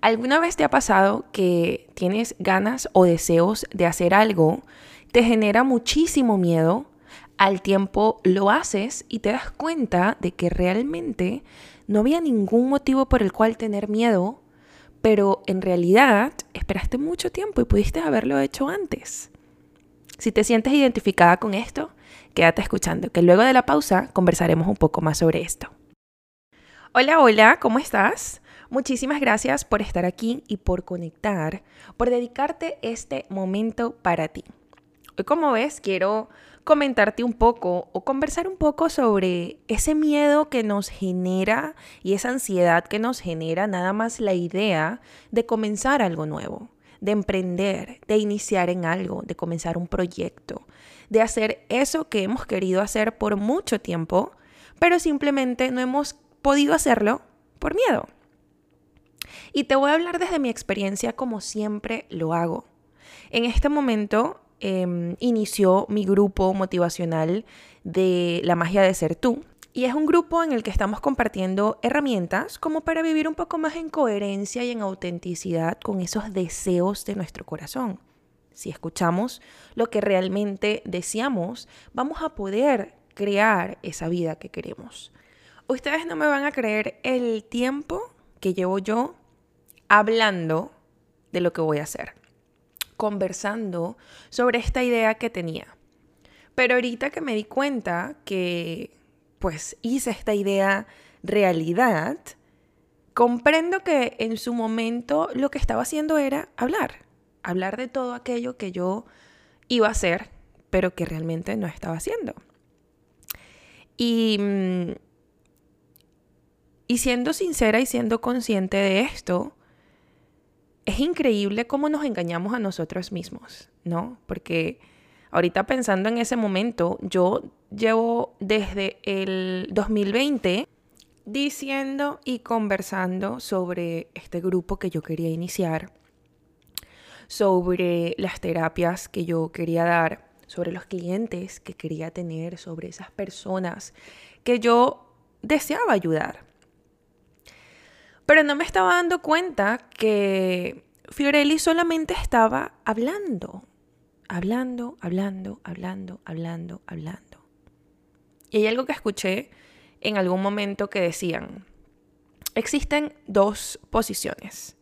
¿Alguna vez te ha pasado que tienes ganas o deseos de hacer algo, te genera muchísimo miedo, al tiempo lo haces y te das cuenta de que realmente no había ningún motivo por el cual tener miedo, pero en realidad esperaste mucho tiempo y pudiste haberlo hecho antes? Si te sientes identificada con esto, quédate escuchando, que luego de la pausa conversaremos un poco más sobre esto. Hola, hola, ¿cómo estás? Muchísimas gracias por estar aquí y por conectar, por dedicarte este momento para ti. Hoy, como ves, quiero comentarte un poco o conversar un poco sobre ese miedo que nos genera y esa ansiedad que nos genera nada más la idea de comenzar algo nuevo, de emprender, de iniciar en algo, de comenzar un proyecto, de hacer eso que hemos querido hacer por mucho tiempo, pero simplemente no hemos podido hacerlo por miedo. Y te voy a hablar desde mi experiencia como siempre lo hago. En este momento em, inició mi grupo motivacional de la magia de ser tú. Y es un grupo en el que estamos compartiendo herramientas como para vivir un poco más en coherencia y en autenticidad con esos deseos de nuestro corazón. Si escuchamos lo que realmente deseamos, vamos a poder crear esa vida que queremos. Ustedes no me van a creer el tiempo que llevo yo hablando de lo que voy a hacer, conversando sobre esta idea que tenía. Pero ahorita que me di cuenta que pues hice esta idea realidad, comprendo que en su momento lo que estaba haciendo era hablar, hablar de todo aquello que yo iba a hacer, pero que realmente no estaba haciendo. Y mm, y siendo sincera y siendo consciente de esto, es increíble cómo nos engañamos a nosotros mismos, ¿no? Porque ahorita pensando en ese momento, yo llevo desde el 2020 diciendo y conversando sobre este grupo que yo quería iniciar, sobre las terapias que yo quería dar, sobre los clientes que quería tener, sobre esas personas que yo deseaba ayudar. Pero no me estaba dando cuenta que Fiorelli solamente estaba hablando, hablando, hablando, hablando, hablando, hablando. Y hay algo que escuché en algún momento que decían, existen dos posiciones.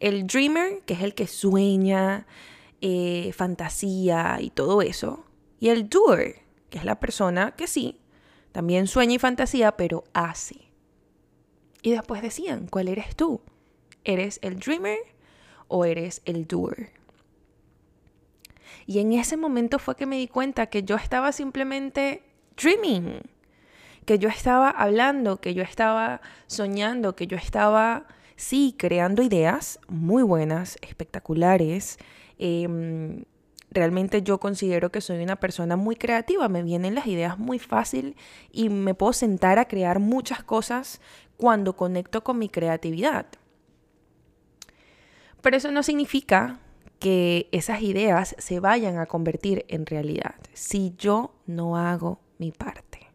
El dreamer, que es el que sueña, eh, fantasía y todo eso. Y el doer, que es la persona que sí, también sueña y fantasía, pero hace. Y después decían, ¿cuál eres tú? ¿Eres el dreamer o eres el doer? Y en ese momento fue que me di cuenta que yo estaba simplemente dreaming, que yo estaba hablando, que yo estaba soñando, que yo estaba, sí, creando ideas muy buenas, espectaculares. Em, realmente yo considero que soy una persona muy creativa, me vienen las ideas muy fácil y me puedo sentar a crear muchas cosas cuando conecto con mi creatividad. Pero eso no significa que esas ideas se vayan a convertir en realidad si yo no hago mi parte.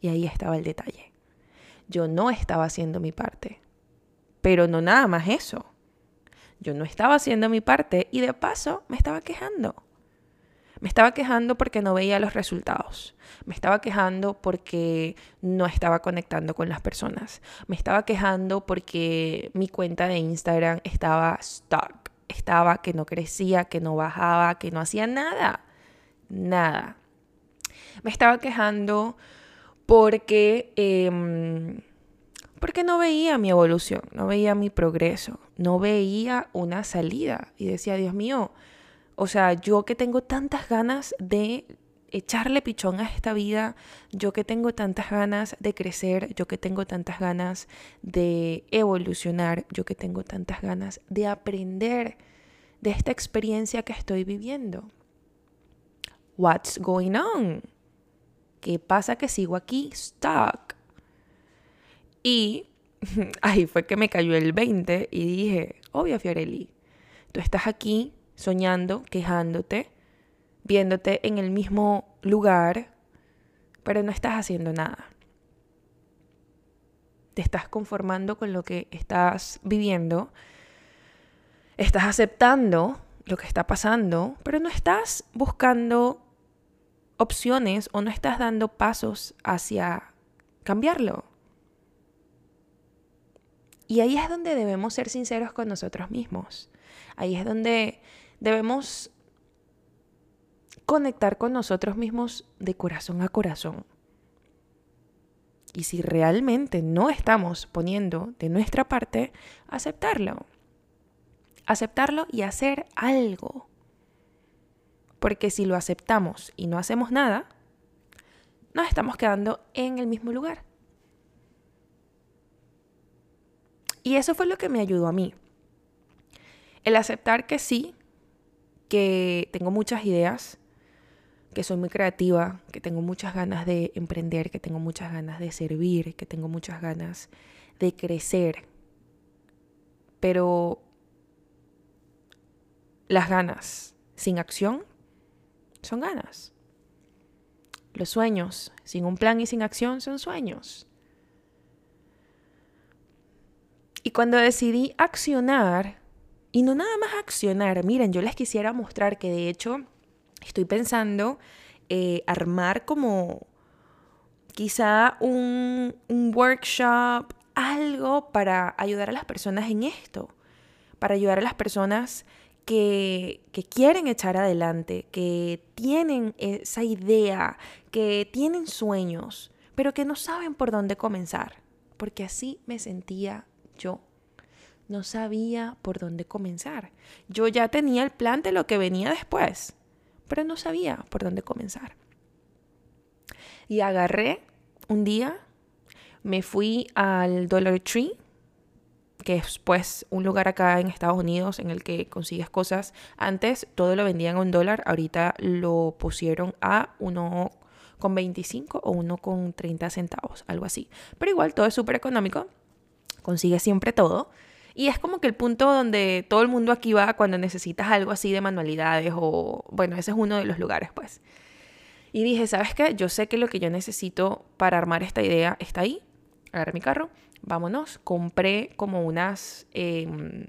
Y ahí estaba el detalle. Yo no estaba haciendo mi parte. Pero no nada más eso. Yo no estaba haciendo mi parte y de paso me estaba quejando. Me estaba quejando porque no veía los resultados. Me estaba quejando porque no estaba conectando con las personas. Me estaba quejando porque mi cuenta de Instagram estaba stuck. Estaba que no crecía, que no bajaba, que no hacía nada. Nada. Me estaba quejando porque, em, porque no veía mi evolución, no veía mi progreso, no veía una salida. Y decía, Dios mío, o sea, yo que tengo tantas ganas de echarle pichón a esta vida, yo que tengo tantas ganas de crecer, yo que tengo tantas ganas de evolucionar, yo que tengo tantas ganas de aprender de esta experiencia que estoy viviendo. What's going on? ¿Qué pasa que sigo aquí stuck? Y ahí fue que me cayó el 20 y dije, obvio Fiorelli, tú estás aquí soñando, quejándote, viéndote en el mismo lugar, pero no estás haciendo nada. te estás conformando con lo que estás viviendo, estás aceptando lo que está pasando, pero no estás buscando opciones o no estás dando pasos hacia cambiarlo. Y ahí es donde debemos ser sinceros con nosotros mismos. Ahí es donde debemos conectar con nosotros mismos de corazón a corazón. Y si realmente no estamos poniendo de nuestra parte, aceptarlo. Aceptarlo y hacer algo. Porque si lo aceptamos y no hacemos nada, nos estamos quedando en el mismo lugar. Y eso fue lo que me ayudó a mí. El aceptar que sí, que tengo muchas ideas, que soy muy creativa, que tengo muchas ganas de emprender, que tengo muchas ganas de servir, que tengo muchas ganas de crecer. Pero las ganas sin acción son ganas. Los sueños sin un plan y sin acción son sueños. Y cuando decidí accionar, y no nada más accionar, miren, yo les quisiera mostrar que de hecho estoy pensando eh, armar como quizá un, un workshop, algo para ayudar a las personas en esto, para ayudar a las personas que, que, quieren echar adelante, que tienen esa idea, que tienen sueños, pero que no saben por dónde comenzar, porque así me sentía yo. No sabía por dónde comenzar. Yo ya tenía el plan de lo que venía después, pero no sabía por dónde comenzar. Y agarré un día, me fui al Dollar Tree, que es pues un lugar acá en Estados Unidos en el que consigues cosas. Antes todo lo vendían a un dólar, ahorita lo pusieron a uno con 25 o uno con 30 centavos, algo así. Pero igual todo es súper económico, consigues siempre todo. Y es como que el punto donde todo el mundo aquí va cuando necesitas algo así de manualidades o, bueno, ese es uno de los lugares, pues. Y dije, ¿sabes qué? Yo sé que lo que yo necesito para armar esta idea está ahí. Agarré mi carro, vámonos. Compré como unas... Em,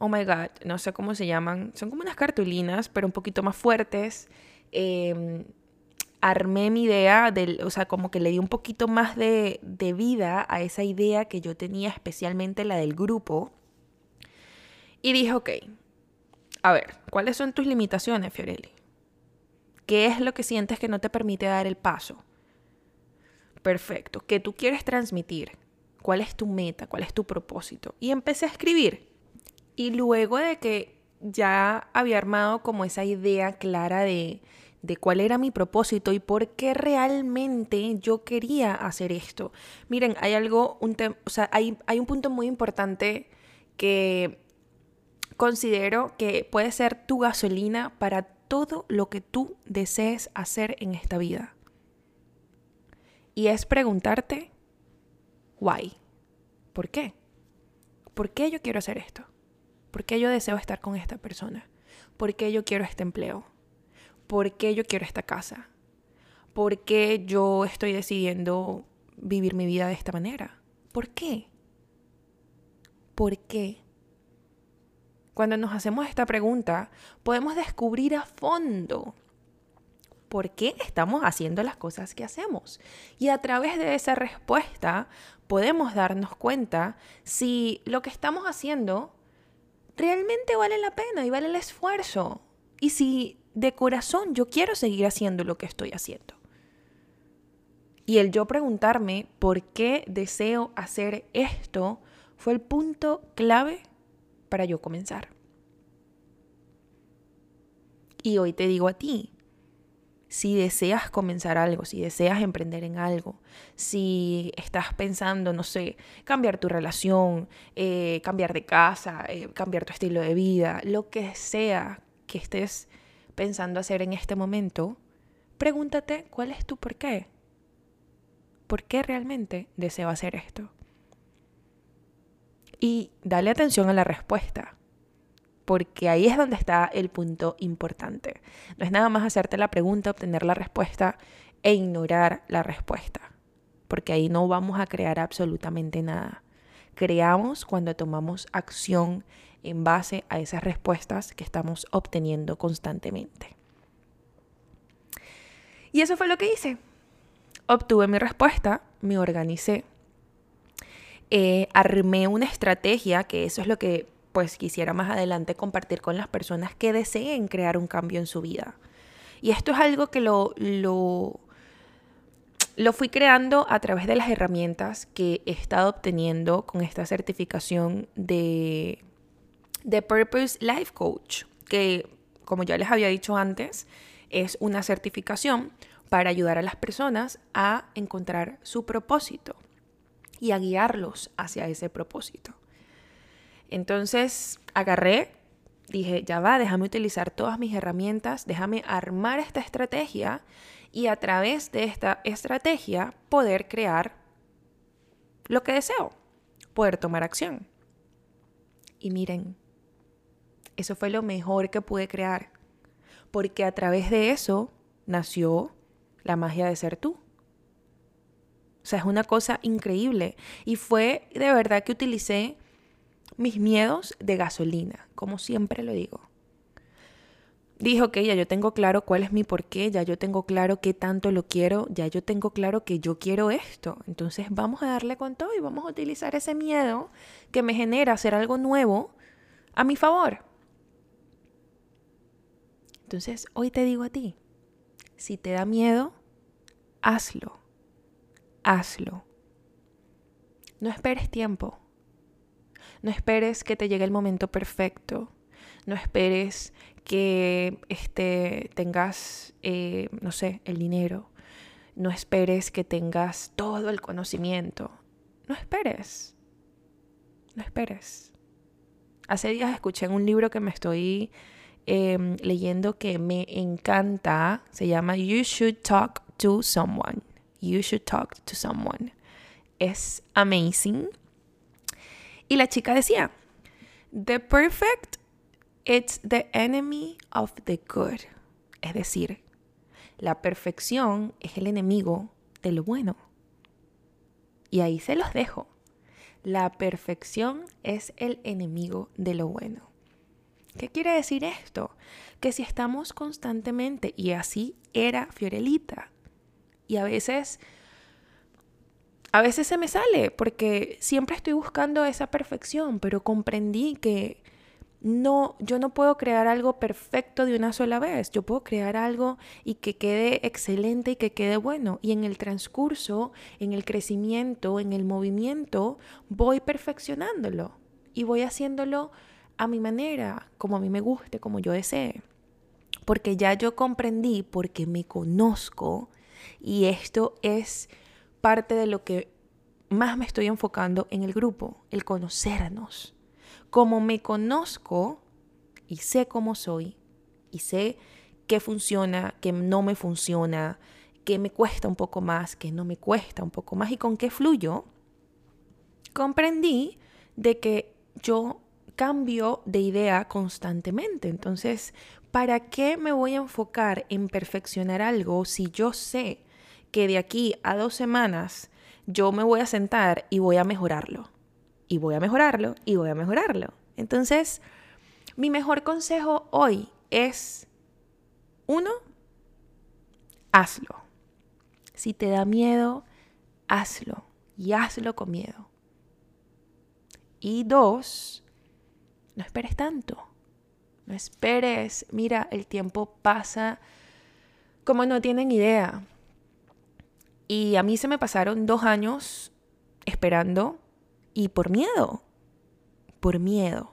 oh my god, no sé cómo se llaman. Son como unas cartulinas, pero un poquito más fuertes. Eh, armé mi idea, del, o sea, como que le di un poquito más de, de vida a esa idea que yo tenía, especialmente la del grupo. Y dije, ok, a ver, ¿cuáles son tus limitaciones, Fiorelli? ¿Qué es lo que sientes que no te permite dar el paso? Perfecto, ¿qué tú quieres transmitir? ¿Cuál es tu meta? ¿Cuál es tu propósito? Y empecé a escribir. Y luego de que ya había armado como esa idea clara de, de cuál era mi propósito y por qué realmente yo quería hacer esto. Miren, hay algo, un o sea, hay, hay un punto muy importante que considero que puede ser tu gasolina para todo lo que tú desees hacer en esta vida. Y es preguntarte, why? ¿Por qué? ¿Por qué yo quiero hacer esto? ¿Por qué yo deseo estar con esta persona? ¿Por qué yo quiero este empleo? ¿Por qué yo quiero esta casa? ¿Por qué yo estoy decidiendo vivir mi vida de esta manera? ¿Por qué? ¿Por qué? Cuando nos hacemos esta pregunta, podemos descubrir a fondo por qué estamos haciendo las cosas que hacemos. Y a través de esa respuesta podemos darnos cuenta si lo que estamos haciendo realmente vale la pena y vale el esfuerzo. Y si de corazón yo quiero seguir haciendo lo que estoy haciendo. Y el yo preguntarme por qué deseo hacer esto fue el punto clave para yo comenzar. Y hoy te digo a ti, si deseas comenzar algo, si deseas emprender en algo, si estás pensando, no sé, cambiar tu relación, eh, cambiar de casa, eh, cambiar tu estilo de vida, lo que sea que estés pensando hacer en este momento, pregúntate cuál es tu por qué. ¿Por qué realmente deseo hacer esto? Y dale atención a la respuesta, porque ahí es donde está el punto importante. No es nada más hacerte la pregunta, obtener la respuesta e ignorar la respuesta. porque ahí no vamos a crear absolutamente nada. Creamos cuando tomamos acción en base a esas respuestas que estamos obteniendo constantemente. Y eso fue lo que hice. Obtuve mi respuesta, me organicé, eh, armé una estrategia, que eso es lo que pues quisiera más adelante compartir con las personas que deseen crear un cambio en su vida. Y esto es algo que lo, lo, lo fui creando a través de las herramientas que he estado obteniendo con esta certificación de, de Purpose Life Coach, que como ya les había dicho antes, es una certificación para ayudar a las personas a encontrar su propósito y a guiarlos hacia ese propósito. Entonces agarré, dije, ya va, déjame utilizar todas mis herramientas, déjame armar esta estrategia y a través de esta estrategia poder crear lo que deseo, poder tomar acción. Y miren, eso fue lo mejor que pude crear, porque a través de eso nació la magia de ser tú. O sea, es una cosa increíble. Y fue de verdad que utilicé mis miedos de gasolina, como siempre lo digo. Dijo que ya yo tengo claro cuál es mi porqué, ya yo tengo claro qué tanto lo quiero, ya yo tengo claro que yo quiero esto. Entonces vamos a darle con todo y vamos a utilizar ese miedo que me genera hacer algo nuevo a mi favor. Entonces hoy te digo a ti, si te da miedo, hazlo, hazlo. No esperes tiempo. No esperes que te llegue el momento perfecto. No esperes que este, tengas, eh, no sé, el dinero. No esperes que tengas todo el conocimiento. No esperes. No esperes. Hace días escuché en un libro que me estoy em, leyendo que me encanta. Se llama You Should Talk to Someone. You Should Talk to Someone. Es amazing. Y la chica decía, The perfect, it's the enemy of the good. Es decir, la perfección es el enemigo de lo bueno. Y ahí se los dejo. La perfección es el enemigo de lo bueno. ¿Qué quiere decir esto? Que si estamos constantemente, y así era Fiorelita, y a veces a veces se me sale porque siempre estoy buscando esa perfección, pero comprendí que no, yo no puedo crear algo perfecto de una sola vez. Yo puedo crear algo y que quede excelente y que quede bueno. Y en el transcurso, en el crecimiento, en el movimiento, voy perfeccionándolo y voy haciéndolo a mi manera, como a mí me guste, como yo desee. Porque ya yo comprendí, porque me conozco, y esto es parte de lo que más me estoy enfocando en el grupo, el conocernos. Como me conozco y sé cómo soy y sé qué funciona, qué no me funciona, qué me cuesta un poco más, qué no me cuesta un poco más y con qué fluyo, comprendí de que yo cambio de idea constantemente. Entonces, ¿para qué me voy a enfocar en perfeccionar algo si yo sé que de aquí a dos semanas yo me voy a sentar y voy a mejorarlo. Y voy a mejorarlo y voy a mejorarlo. Entonces, mi mejor consejo hoy es, uno, hazlo. Si te da miedo, hazlo. Y hazlo con miedo. Y dos, no esperes tanto. No esperes. Mira, el tiempo pasa como no tienen idea. Y a mí se me pasaron dos años esperando y por miedo, por miedo,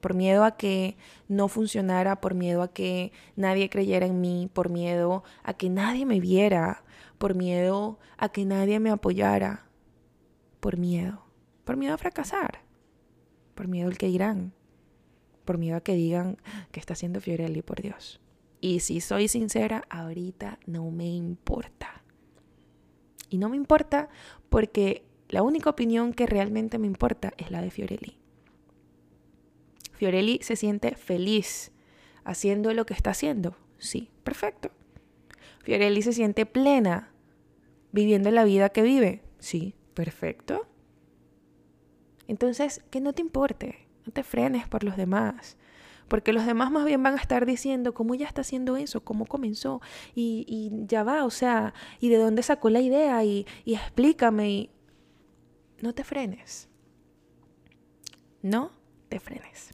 por miedo a que no funcionara, por miedo a que nadie creyera en mí, por miedo a que nadie me viera, por miedo a que nadie me apoyara, por miedo, por miedo a fracasar, por miedo al que dirán, por miedo a que digan que está haciendo Fiorelli, por Dios. Y si soy sincera, ahorita no me importa. Y no me importa porque la única opinión que realmente me importa es la de Fiorelli. Fiorelli se siente feliz haciendo lo que está haciendo. Sí, perfecto. Fiorelli se siente plena viviendo la vida que vive. Sí, perfecto. Entonces, que no te importe, no te frenes por los demás. Porque los demás más bien van a estar diciendo cómo ya está haciendo eso, cómo comenzó, y, ya va, o sea, y de dónde sacó la idea, y, y explícame, y no te frenes. No te frenes.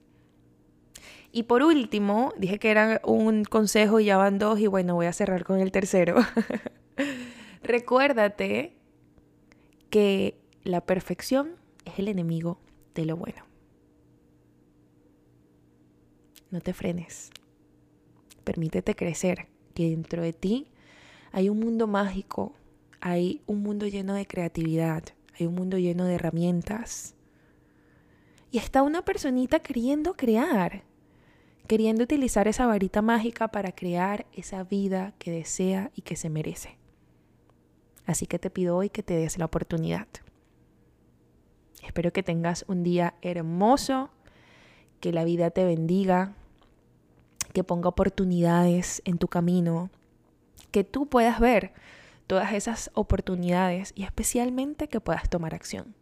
Y por último, dije que era un consejo y ya van dos y bueno, voy a cerrar con el tercero. Recuérdate que la perfección es el enemigo de lo bueno. No te frenes. Permítete crecer, que dentro de ti hay un mundo mágico, hay un mundo lleno de creatividad, hay un mundo lleno de herramientas. Y está una personita queriendo crear queriendo utilizar esa varita mágica para crear esa vida que desea y que se merece. Así que te pido hoy que te des la oportunidad. Espero que tengas un día hermoso, que la vida te bendiga, que ponga oportunidades en tu camino, que tú puedas ver todas esas oportunidades y especialmente que puedas tomar acción.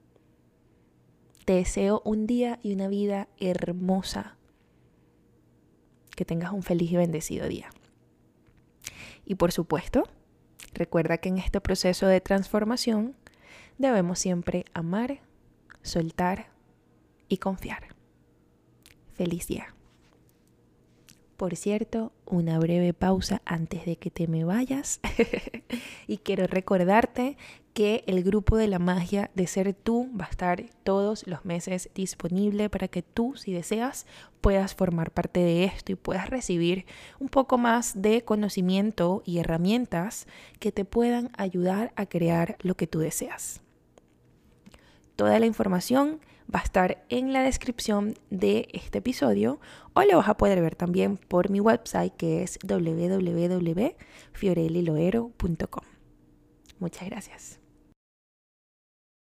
Te deseo un día y una vida hermosa que tengas un feliz y bendecido día. Y por supuesto, recuerda que en este proceso de transformación debemos siempre amar, soltar y confiar. Feliz día. Por cierto, una breve pausa antes de que te me vayas. y quiero recordarte que el grupo de la magia de ser tú va a estar todos los meses disponible para que tú, si deseas, puedas formar parte de esto y puedas recibir un poco más de conocimiento y herramientas que te puedan ayudar a crear lo que tú deseas. Toda la información va a estar en la descripción de este episodio o lo vas a poder ver también por mi website que es www.fioreliloero.com. Muchas gracias.